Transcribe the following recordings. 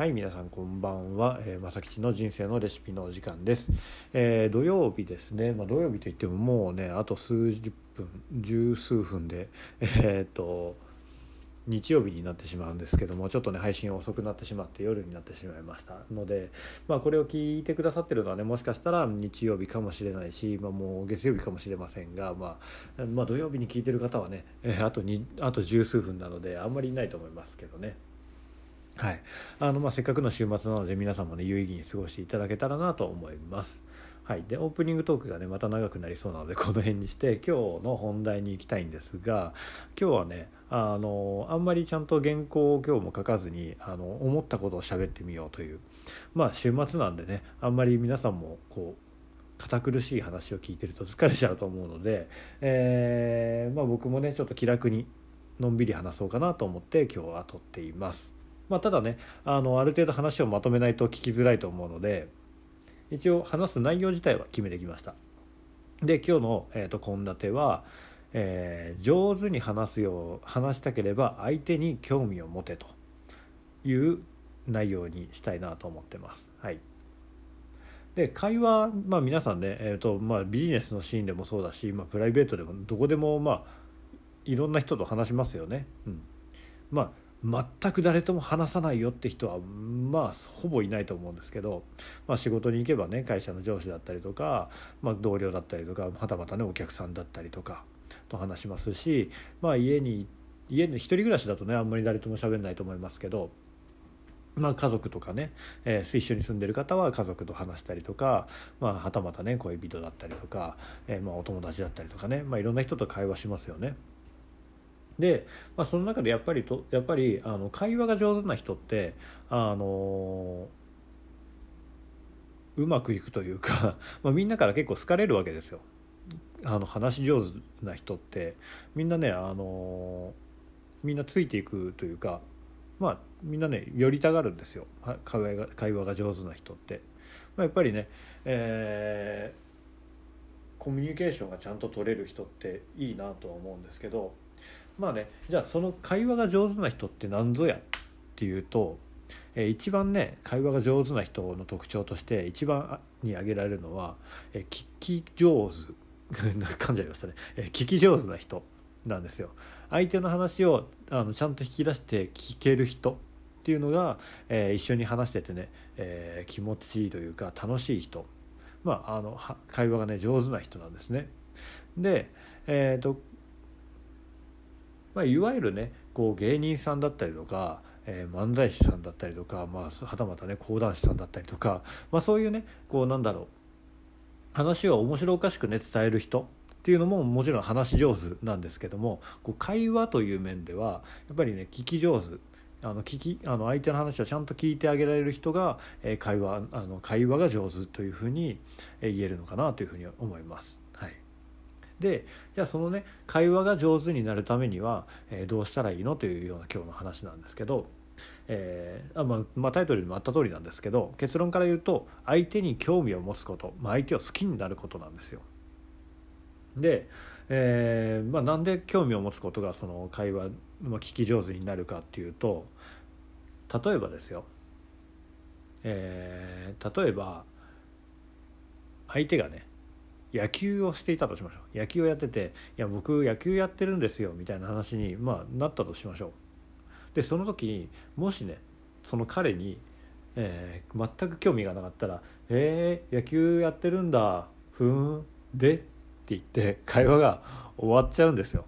はい皆さんこんばんは、えー、まさきちの人生のレシピのお時間です、えー土曜日ですね、まあ、土曜日といってももうねあと数十分十数分でえーっと日曜日になってしまうんですけどもちょっとね配信遅くなってしまって夜になってしまいました。ので、まあ、これを聞いてくださってるのはねもしかしたら日曜日かもしれないし、まあ、もう月曜日かもしれませんが、まあ、まあ土曜日に聞いてる方はね、あとにあと十数分なのであんまりいないと思いますけどね。はい、あのまあせっかくの週末なので皆さんもね有意義に過ごしていただけたらなと思います。はい、でオープニングトークがねまた長くなりそうなのでこの辺にして今日の本題に行きたいんですが今日はねあのあんまりちゃんと原稿を今日も書かずにあの思ったことを喋ってみようというまあ週末なんでねあんまり皆さんもこう堅苦しい話を聞いてると疲れちゃうと思うので、えーまあ、僕もねちょっと気楽にのんびり話そうかなと思って今日は撮っています。まあ、ただねあのある程度話をまとめないと聞きづらいと思うので一応話す内容自体は決めてきました。で今日のえーと献立は、えー上手に話すよう話したければ相手に興味を持てという内容にしたいなと思ってます。はい。で会話、まあ、皆さんね、えーとまあ、ビジネスのシーンでもそうだし、まあ、プライベートでもどこでも、まあ、いろんな人と話しますよね。うん、まあ全く誰とも話さないよって人はまあほぼいないと思うんですけど、まあ、仕事に行けばね会社の上司だったりとか、まあ、同僚だったりとかはたまたねお客さんだったりとかと話しますし、まあ、家に家に一人暮らしだとねあんまり誰とも喋んないと思いますけど、まあ、家族とかね、えー一緒に住んでる方は家族と話したりとか、まあ、はたまたね恋人だったりとか、えーまあ、お友達だったりとかね、まあ、いろんな人と会話しますよね。で、まあ、その中でやっぱりとやっぱりあの会話が上手な人ってあのうまくいくというか、まあ、みんなから結構好かれるわけですよ。あの話し上手な人ってみんなねあのみんなついていくというかまあみんなね寄りたがるんですよ会話が会話が上手な人って。まあ、やっぱりね、えーコミュニケーションがちゃんと取れる人っていいなとは思うんですけどまあねじゃあその会話が上手な人って何ぞやっていうと、えー一番ね会話が上手な人の特徴として一番に挙げられるのは、えー聞き上手 噛んじゃいましたね、えー聞き上手な人なんですよ。相手の話をあのちゃんと引き出して聞ける人っていうのが、えー一緒に話しててね、えー気持ちいいというか楽しい人。まああの会話がね上手な人なんですね。でえっ、とまあ、いわゆるねこう芸人さんだったりとか、えー漫才師さんだったりとか、まあ、はたまたね講談師さんだったりとか、まあ、そういうねこうなんだろう話を面白おかしくね伝える人っていうのももちろん話し上手なんですけどもこう会話という面ではやっぱりね聞き上手あの聞きあの相手の話をちゃんと聞いてあげられる人が、えー会話あの会話が上手というふうに言えるのかなというふうに思います。でじゃあそのね会話が上手になるためには、えーどうしたらいいのというような今日の話なんですけど、えーあまあまあ、タイトルにもあった通りなんですけど結論から言うと相手に興味を持つこと、まあ、相手を好きになることなんですよ。で、えーまあ、なんで興味を持つことがその会話、まあ、聞き上手になるかっていうと例えばですよ、えー例えば相手がね野球をしていたとしましょう。野球をやってて「いや僕野球やってるんですよ」みたいな話に、まあ、なったとしましょう。でその時にもしねその彼に、えー全く興味がなかったら「えー、野球やってるんだふーんで?」って言って会話が終わっちゃうんですよ、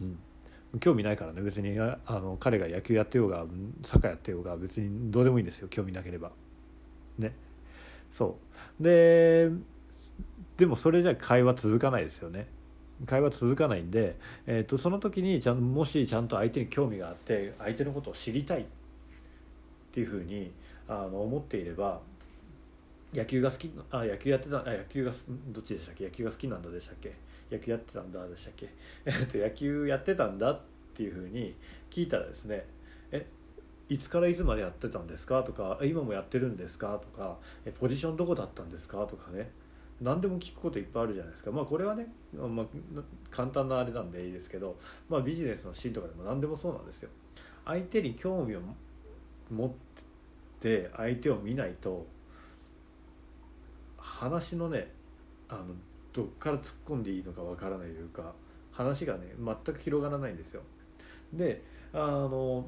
うん、興味ないからね。別にあの彼が野球やってようがサッカーやってようが別にどうでもいいんですよ。興味なければ。ね。そう。ででもそれじゃ会話続かないですよね。会話続かないんで、えー、とその時にちゃんもしちゃんと相手に興味があって相手のことを知りたいっていうふうにあの思っていれば野球が好きあ野球やってたあ野球がどっちでしたっけ？野球が好きなんだでしたっけ？野球やってたんだでしたっけ？えっと野球やってたんだっていうふうに聞いたらですねえいつからいつまでやってたんですか？とか今もやってるんですか？とかえポジションどこだったんですか？とかね。何でも聞くこといっぱいあるじゃないですかまあこれはね、まあ、簡単なあれなんでいいですけど、まあ、ビジネスのシーンとかでも何でもそうなんですよ相手に興味を持って相手を見ないと話のねあのどっから突っ込んでいいのかわからないというか話がね全く広がらないんですよ。であの、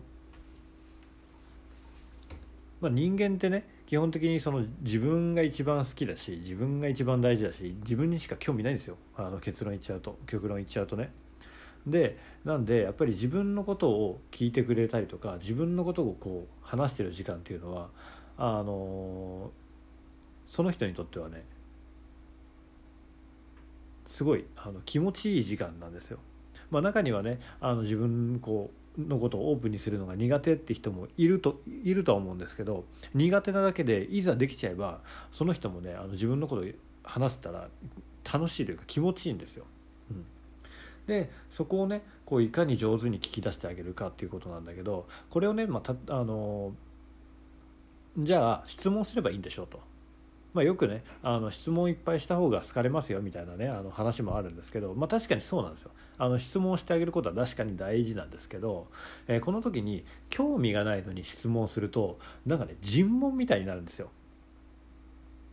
まあ、人間ってね基本的にその自分が一番好きだし自分が一番大事だし自分にしか興味ないんですよあの結論言っちゃうと極論言っちゃうとね。でなんでやっぱり自分のことを聞いてくれたりとか自分のことをこう話してる時間っていうのはあのその人にとってはねすごいあの気持ちいい時間なんですよ。まあ、中にはねあの自分こうのことをオープンにするのが苦手って人もいるといるとは思うんですけど苦手なだけでいざできちゃえばその人もねあの自分のこと話せたら楽しいというか気持ちいいんですよ。うんでそこをねこういかに上手に聞き出してあげるかっていうことなんだけどこれをね、まあ、たあのじゃあ質問すればいいんでしょうと。まあ、よくねあの質問いっぱいした方が好かれますよみたいなねあの話もあるんですけど、まあ、確かにそうなんですよ。あの質問してあげることは確かに大事なんですけど、えー、この時に興味がないのに質問するとなんかね尋問みたいになるんですよ。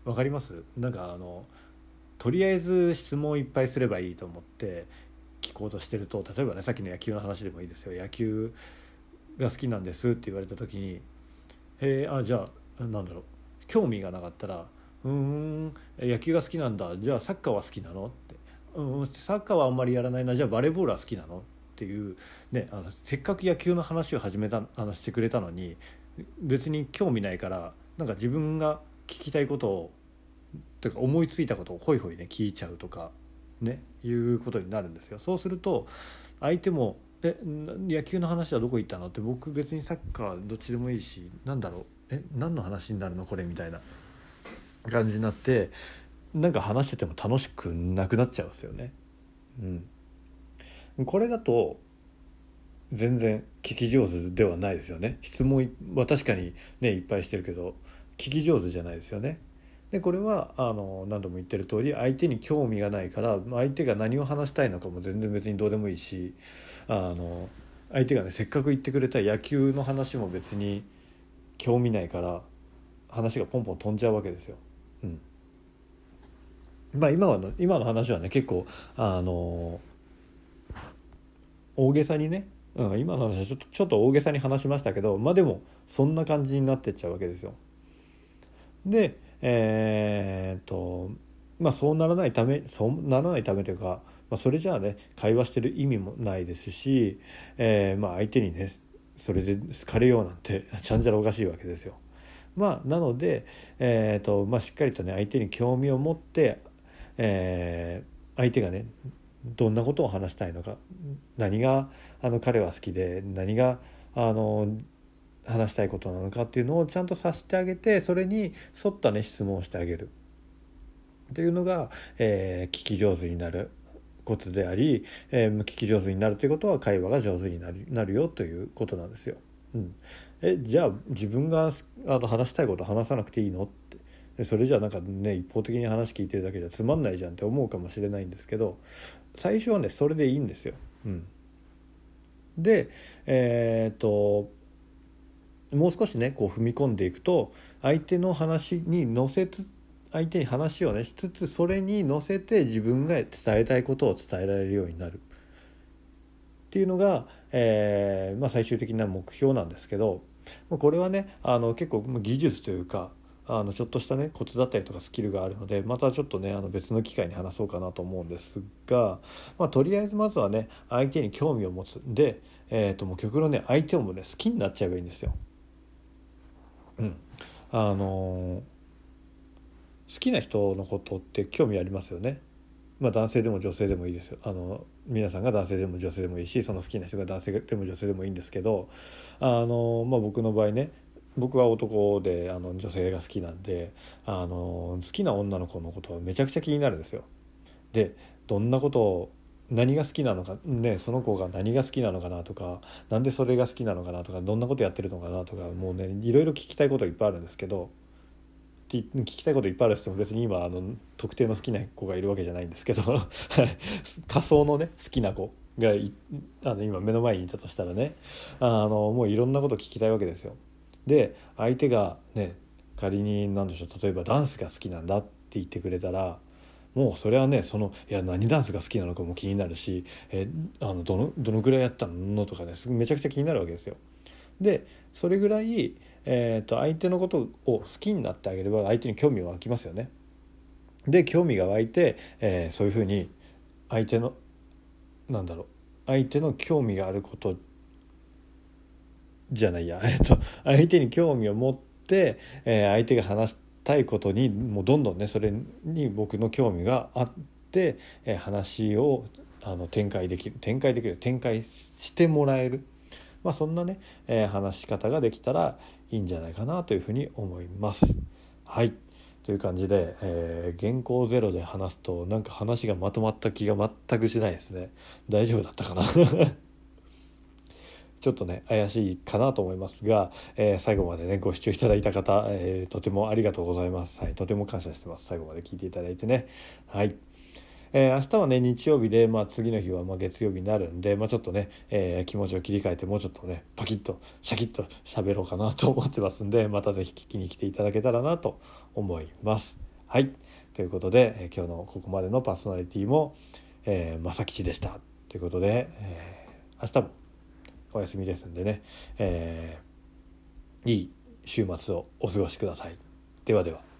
わかります？なんかあのとりあえず質問いっぱいすればいいと思って聞こうとしてると例えばねさっきの野球の話でもいいですよ。野球が好きなんですって言われた時に「へえあじゃあなんだろう。興味がなかったら「うん野球が好きなんだ。じゃあサッカーは好きなの?」って「うんサッカーはあんまりやらないな。じゃあバレーボールは好きなの?」っていう、ね、あのせっかく野球の話を始めたあのしてくれたのに別に興味ないからなんか自分が聞きたいことをとか思いついたことをホイホイね聞いちゃうとかねいうことになるんですよ。そうすると相手も「え野球の話はどこ行ったの?」って僕別にサッカーどっちでもいいし何だろう？え何の話になるの？これみたいな。感じになってなんか話してても楽しくなくなっちゃうんですよね。うん、これだと全然聞き上手ではないですよね質問は確かにねいっぱいしてるけど聞き上手じゃないですよね。でこれはあの何度も言ってる通り相手に興味がないから相手が何を話したいのかも全然別にどうでもいいしあの相手がねせっかく言ってくれた野球の話も別に興味ないから話がポンポン飛んじゃうわけですよ。うん、まあ今は今の話はね結構あの大げさにね、うん、今の話はちょっとちょっと大げさに話しましたけどまあでもそんな感じになってっちゃうわけですよ。でえー、っとまあそうならないためそうならないためというか、まあ、それじゃあね会話してる意味もないですし、えー、まあ相手にねそれで好かれようなんてちゃんじゃらおかしいわけですよ。まあなので、えーとまあ、しっかりとね相手に興味を持って、えー、相手がねどんなことを話したいのか何があの彼は好きで何があの話したいことなのかっていうのをちゃんと察してあげてそれに沿ったね質問をしてあげるというのが、えー、聞き上手になるコツであり、えー、聞き上手になるということは会話が上手になるなるよということなんですよ。うん、えじゃあ自分があの話したいこと話さなくていいの？ってそれじゃあなんかね一方的に話聞いてるだけじゃつまんないじゃんって思うかもしれないんですけど最初はねそれでいいんですよ。うん、でえー、っともう少しねこう踏み込んでいくと相手の話に乗せつ相手に話をねしつつそれに乗せて自分が伝えたいことを伝えられるようになる。っていうのが、えーまあ、最終的な目標なんですけどこれはねあの結構技術というかあのちょっとしたねコツだったりとかスキルがあるのでまたちょっとねあの別の機会に話そうかなと思うんですが、まあ、とりあえずまずはね相手に興味を持つで、えー、ともう極論ね相手をもね好きになっちゃえばいいんですよ。うん、あの好きな人のことって興味ありますよね。まあ、男性でも女性でもいいですよあの皆さんが男性でも女性でもいいしその好きな人が男性でも女性でもいいんですけどあの、まあ、僕の場合ね僕は男であの女性が好きなんであの好きな女の子のことはめちゃくちゃ気になるんですよ。でどんなことを何が好きなのかねその子が何が好きなのかなとか何でそれが好きなのかなとかどんなことやってるのかなとかもうねいろいろ聞きたいこといっぱいあるんですけど聞きたいこといっぱいある人も別に今あの特定の好きな子がいるわけじゃないんですけど 仮想のね好きな子があの今目の前にいたとしたらねあのもういろんなこと聞きたいわけですよ。で相手がね仮に何でしょう例えばダンスが好きなんだって言ってくれたらもうそれはねそのいや何ダンスが好きなのかも気になるし、えあのどのどのぐらいやったの？とかねめちゃくちゃ気になるわけですよ。でそれぐらい、えーと、相手のことを好きになってあげれば相手に興味は湧きますよね。で興味が湧いて、えー、そういうふうに相手のなんだろう相手の興味があることじゃないや、えっと、相手に興味を持って、えー、相手が話したいことにもうどんどんねそれに僕の興味があって、えー、話をあの展開できる。展開できる。展開してもらえる、まあ、そんなね、えー、話し方ができたらいいんじゃないかなというふうに思います。はい。という感じで、えー、原稿ゼロで話すとなんか話がまとまった気が全くしないですね。大丈夫だったかな？ちょっとね怪しいかなと思いますが、えー、最後までねご視聴いただいた方、えー、とてもありがとうございます、はい、とても感謝してます。最後まで聞いていただいてね。はい。えー、明日はね日曜日で、まあ、次の日はま月曜日になるんで、まあ、ちょっとね、えー、気持ちを切り替えてもうちょっとねパキッとシャキッと喋ろうかなと思ってますんで また是非聞きに来ていただけたらなと思います。はいということで、え、今日のここまでのパーソナリティも、えー、正吉でしたということで、え、明日もお休みですんでね、えー、いい週末をお過ごしください。ではでは。